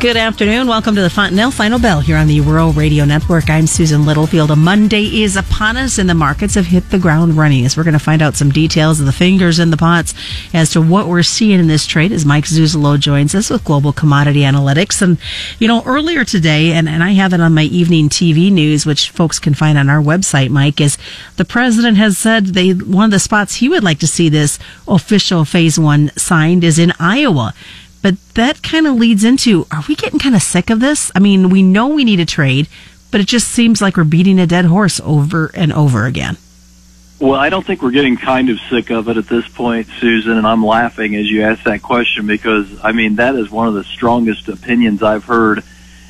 Good afternoon. Welcome to the Fontanelle Final Bell here on the Rural Radio Network. I'm Susan Littlefield. A Monday is upon us and the markets have hit the ground running as we're going to find out some details of the fingers in the pots as to what we're seeing in this trade as Mike Zuzolo joins us with Global Commodity Analytics. And, you know, earlier today, and, and I have it on my evening TV news, which folks can find on our website, Mike, is the president has said they, one of the spots he would like to see this official phase one signed is in Iowa. But that kind of leads into are we getting kind of sick of this? I mean, we know we need a trade, but it just seems like we're beating a dead horse over and over again. Well, I don't think we're getting kind of sick of it at this point, Susan, and I'm laughing as you ask that question because, I mean, that is one of the strongest opinions I've heard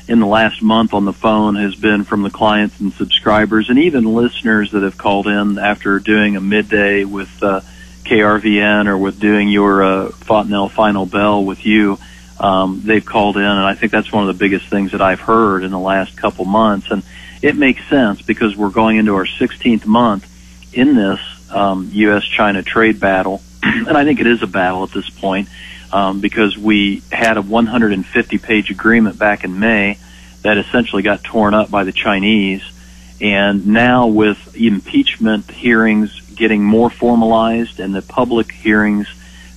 in the last month on the phone has been from the clients and subscribers and even listeners that have called in after doing a midday with uh, KRVN or with doing your uh, Fontanelle Final Bell with you, um, they've called in, and I think that's one of the biggest things that I've heard in the last couple months. And it makes sense because we're going into our 16th month in this um, U.S.-China trade battle, and I think it is a battle at this point um, because we had a 150-page agreement back in May that essentially got torn up by the Chinese. And now with impeachment hearings getting more formalized and the public hearings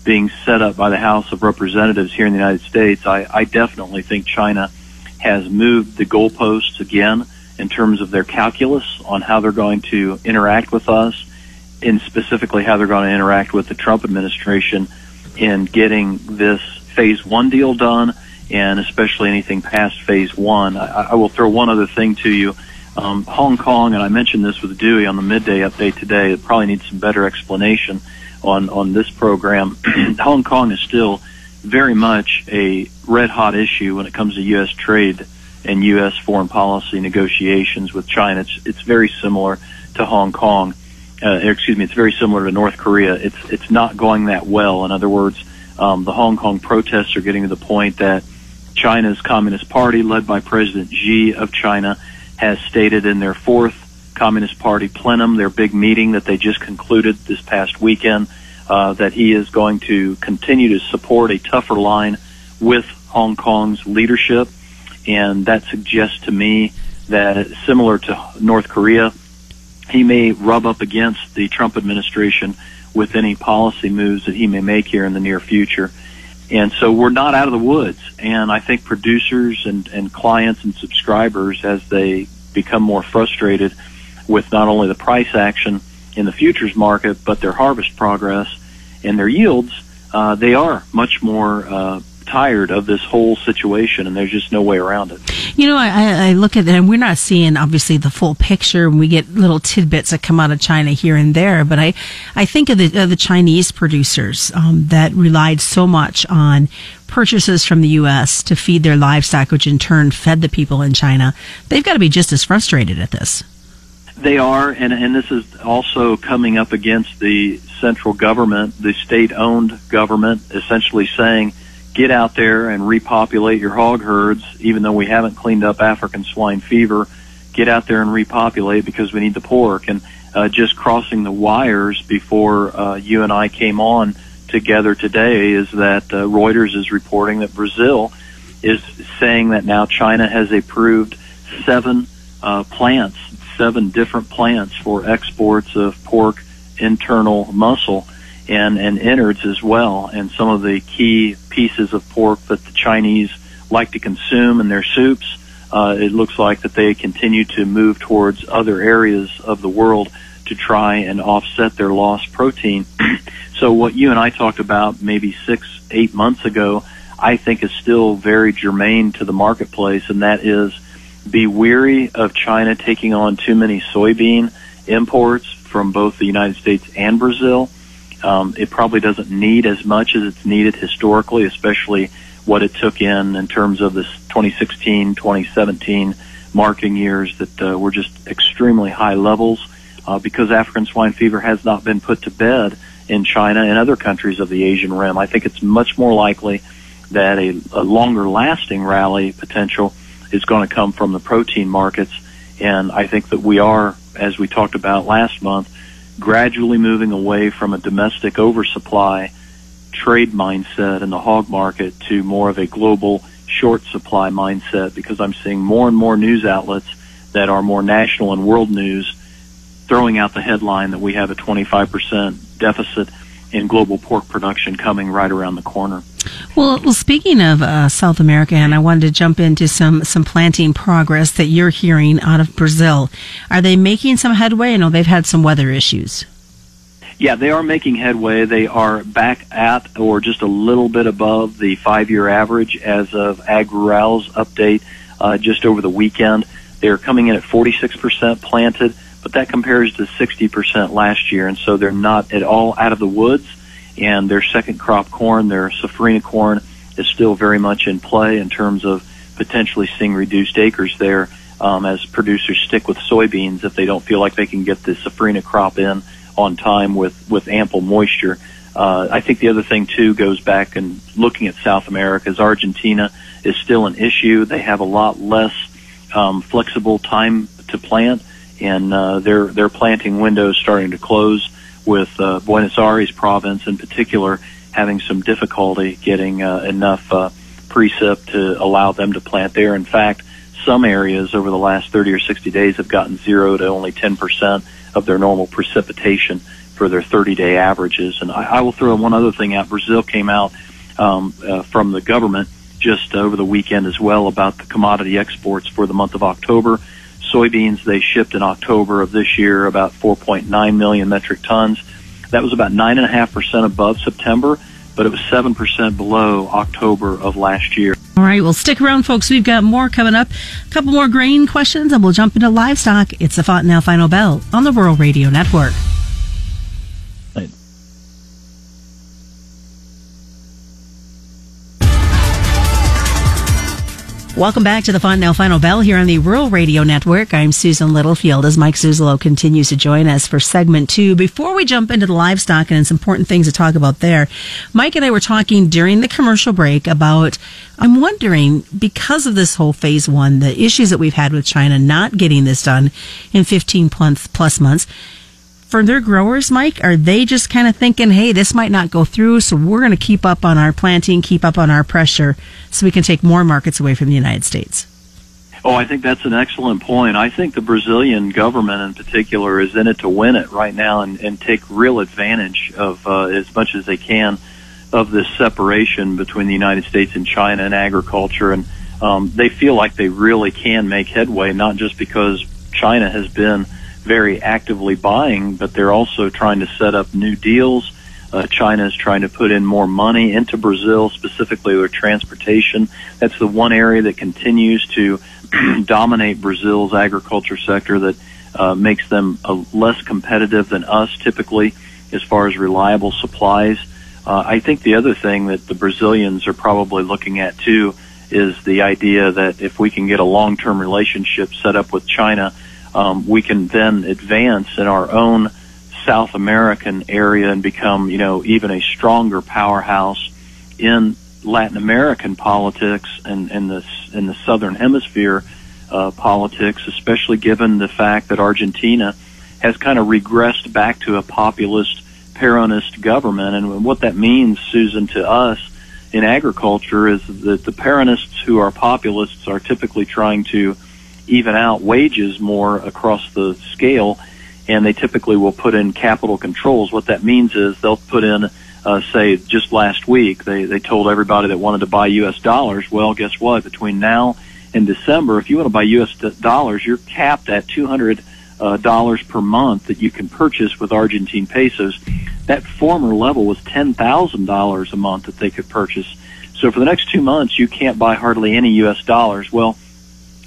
being set up by the House of Representatives here in the United States, I, I definitely think China has moved the goalposts again in terms of their calculus on how they're going to interact with us, and specifically how they're going to interact with the Trump administration in getting this phase one deal done, and especially anything past phase one. I, I will throw one other thing to you um, Hong Kong, and I mentioned this with Dewey on the midday update today. It probably needs some better explanation on on this program. Hong Kong is still very much a red hot issue when it comes to U.S. trade and U.S. foreign policy negotiations with China. It's it's very similar to Hong Kong. Uh, excuse me, it's very similar to North Korea. It's it's not going that well. In other words, um, the Hong Kong protests are getting to the point that China's Communist Party, led by President Xi of China, has stated in their fourth Communist Party plenum, their big meeting that they just concluded this past weekend, uh, that he is going to continue to support a tougher line with Hong Kong's leadership. And that suggests to me that similar to North Korea, he may rub up against the Trump administration with any policy moves that he may make here in the near future. And so we're not out of the woods. And I think producers and, and clients and subscribers, as they become more frustrated with not only the price action in the futures market, but their harvest progress and their yields, uh, they are much more uh, tired of this whole situation, and there's just no way around it. You know, I, I look at it, and we're not seeing obviously the full picture. We get little tidbits that come out of China here and there, but I, I think of the, of the Chinese producers um, that relied so much on purchases from the U.S. to feed their livestock, which in turn fed the people in China. They've got to be just as frustrated at this. They are, and, and this is also coming up against the central government, the state owned government, essentially saying, get out there and repopulate your hog herds, even though we haven't cleaned up African swine fever. Get out there and repopulate because we need the pork. And uh, just crossing the wires before uh, you and I came on together today is that uh, Reuters is reporting that Brazil is saying that now China has approved seven uh, plants, seven different plants for exports of pork internal muscle and, and innards as well. And some of the key pieces of pork that the Chinese like to consume in their soups, uh, it looks like that they continue to move towards other areas of the world to try and offset their lost protein. so what you and I talked about maybe six, eight months ago, I think is still very germane to the marketplace, and that is be weary of China taking on too many soybean imports from both the United States and Brazil. Um, it probably doesn't need as much as it's needed historically, especially what it took in in terms of this 2016, 2017 marketing years that uh, were just extremely high levels uh, because African swine fever has not been put to bed in China and other countries of the Asian Rim. I think it's much more likely that a, a longer lasting rally potential is going to come from the protein markets. And I think that we are, as we talked about last month, gradually moving away from a domestic oversupply trade mindset in the hog market to more of a global short supply mindset because I'm seeing more and more news outlets that are more national and world news throwing out the headline that we have a 25% deficit in global pork production coming right around the corner. Well, well speaking of uh, South America, and I wanted to jump into some, some planting progress that you're hearing out of Brazil. Are they making some headway? I know they've had some weather issues. Yeah, they are making headway. They are back at or just a little bit above the five year average as of AgRural's update uh, just over the weekend. They're coming in at 46% planted, but that compares to 60% last year, and so they're not at all out of the woods. And their second crop corn, their safrinha corn, is still very much in play in terms of potentially seeing reduced acres there um, as producers stick with soybeans if they don't feel like they can get the safrinha crop in on time with with ample moisture. Uh, I think the other thing too goes back and looking at South America is Argentina is still an issue. They have a lot less um, flexible time to plant, and uh, their their planting windows starting to close. With uh, Buenos Aires province in particular having some difficulty getting uh, enough uh, precip to allow them to plant there. In fact, some areas over the last 30 or 60 days have gotten zero to only 10 percent of their normal precipitation for their 30 day averages. And I, I will throw one other thing out. Brazil came out um, uh, from the government just over the weekend as well about the commodity exports for the month of October. Soybeans they shipped in October of this year about 4.9 million metric tons. That was about 9.5% above September, but it was 7% below October of last year. All right, well, stick around, folks. We've got more coming up. A couple more grain questions, and we'll jump into livestock. It's the Fontanelle Final Bell on the Rural Radio Network. Welcome back to the Fontanelle Final Bell here on the Rural Radio Network. I'm Susan Littlefield as Mike Zuzolo continues to join us for segment two. Before we jump into the livestock and some important things to talk about there, Mike and I were talking during the commercial break about, I'm wondering, because of this whole phase one, the issues that we've had with China not getting this done in 15 plus months, for their growers, Mike? Are they just kind of thinking, hey, this might not go through, so we're going to keep up on our planting, keep up on our pressure, so we can take more markets away from the United States? Oh, I think that's an excellent point. I think the Brazilian government in particular is in it to win it right now and, and take real advantage of uh, as much as they can of this separation between the United States and China and agriculture. And um, they feel like they really can make headway, not just because China has been very actively buying, but they're also trying to set up new deals. Uh, China is trying to put in more money into Brazil, specifically their transportation. That's the one area that continues to dominate Brazil's agriculture sector that uh, makes them uh, less competitive than us typically as far as reliable supplies. Uh, I think the other thing that the Brazilians are probably looking at too is the idea that if we can get a long-term relationship set up with China, um, we can then advance in our own South American area and become, you know, even a stronger powerhouse in Latin American politics and in the in the Southern Hemisphere uh, politics, especially given the fact that Argentina has kind of regressed back to a populist Peronist government, and what that means, Susan, to us in agriculture is that the Peronists who are populists are typically trying to even out wages more across the scale, and they typically will put in capital controls. What that means is they'll put in, uh, say, just last week, they, they told everybody that wanted to buy U.S. dollars, well, guess what? Between now and December, if you want to buy U.S. dollars, you're capped at 200 uh, dollars per month that you can purchase with Argentine pesos. That former level was $10,000 a month that they could purchase. So for the next two months, you can't buy hardly any U.S. dollars. Well,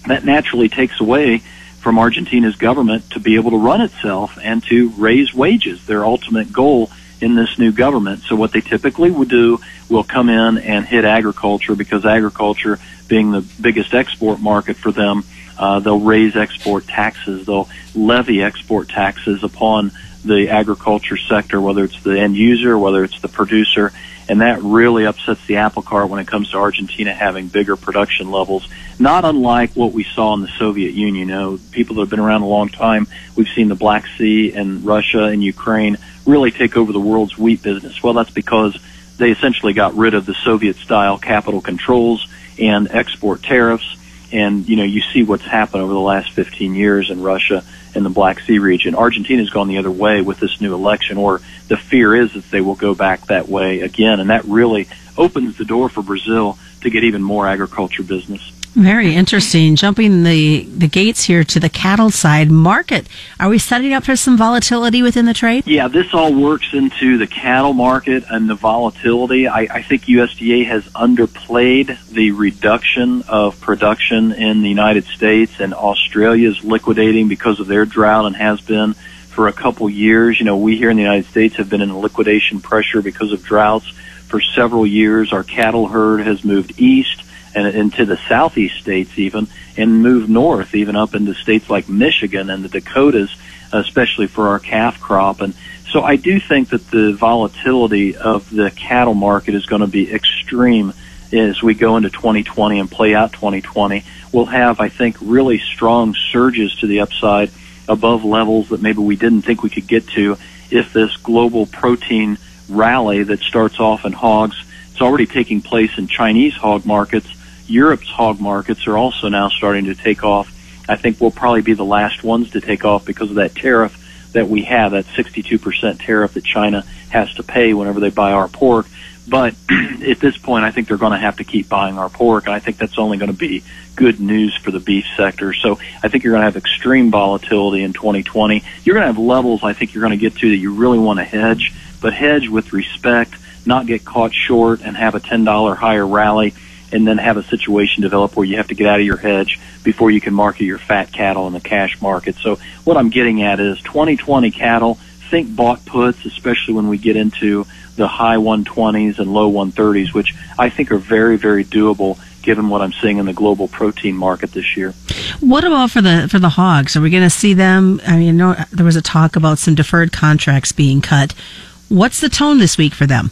that naturally takes away from Argentina's government to be able to run itself and to raise wages, their ultimate goal in this new government. So what they typically would do will come in and hit agriculture because agriculture being the biggest export market for them, uh, they'll raise export taxes. They'll levy export taxes upon the agriculture sector, whether it's the end user, whether it's the producer, and that really upsets the apple cart when it comes to Argentina having bigger production levels. Not unlike what we saw in the Soviet Union. You know, people that have been around a long time, we've seen the Black Sea and Russia and Ukraine really take over the world's wheat business. Well, that's because they essentially got rid of the Soviet style capital controls and export tariffs. And, you know, you see what's happened over the last 15 years in Russia and the Black Sea region. Argentina's gone the other way with this new election, or the fear is that they will go back that way again. And that really opens the door for Brazil to get even more agriculture business. Very interesting. Jumping the, the gates here to the cattle side market. Are we setting up for some volatility within the trade? Yeah, this all works into the cattle market and the volatility. I, I think USDA has underplayed the reduction of production in the United States and Australia is liquidating because of their drought and has been for a couple years. You know, we here in the United States have been in liquidation pressure because of droughts for several years. Our cattle herd has moved east and into the southeast states even, and move north even up into states like Michigan and the Dakotas, especially for our calf crop. And so I do think that the volatility of the cattle market is going to be extreme as we go into 2020 and play out 2020. We'll have, I think, really strong surges to the upside above levels that maybe we didn't think we could get to if this global protein rally that starts off in hogs, it's already taking place in Chinese hog markets Europe's hog markets are also now starting to take off. I think we'll probably be the last ones to take off because of that tariff that we have, that 62% tariff that China has to pay whenever they buy our pork. But at this point, I think they're going to have to keep buying our pork, and I think that's only going to be good news for the beef sector. So I think you're going to have extreme volatility in 2020. You're going to have levels I think you're going to get to that you really want to hedge, but hedge with respect, not get caught short, and have a $10 higher rally and then have a situation develop where you have to get out of your hedge before you can market your fat cattle in the cash market. So what I'm getting at is 2020 cattle, think bought puts, especially when we get into the high 120s and low 130s, which I think are very, very doable given what I'm seeing in the global protein market this year. What about for the for the hogs? Are we going to see them? I mean, there was a talk about some deferred contracts being cut. What's the tone this week for them?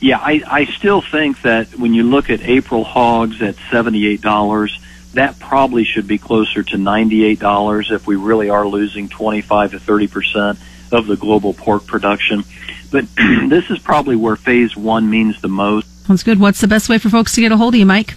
Yeah, I, I still think that when you look at April hogs at $78, that probably should be closer to $98 if we really are losing 25 to 30% of the global pork production. But this is probably where phase one means the most. Sounds good. What's the best way for folks to get a hold of you, Mike?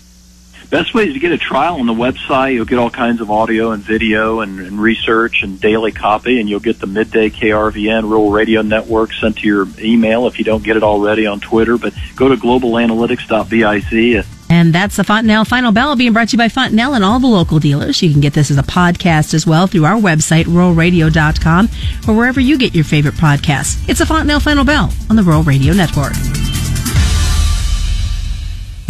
Best way is to get a trial on the website. You'll get all kinds of audio and video and, and research and daily copy, and you'll get the midday KRVN Rural Radio Network sent to your email if you don't get it already on Twitter. But go to globalanalytics.biz. And that's the Fontanelle Final Bell being brought to you by Fontanelle and all the local dealers. You can get this as a podcast as well through our website, ruralradio.com, or wherever you get your favorite podcasts. It's the Fontanelle Final Bell on the Rural Radio Network.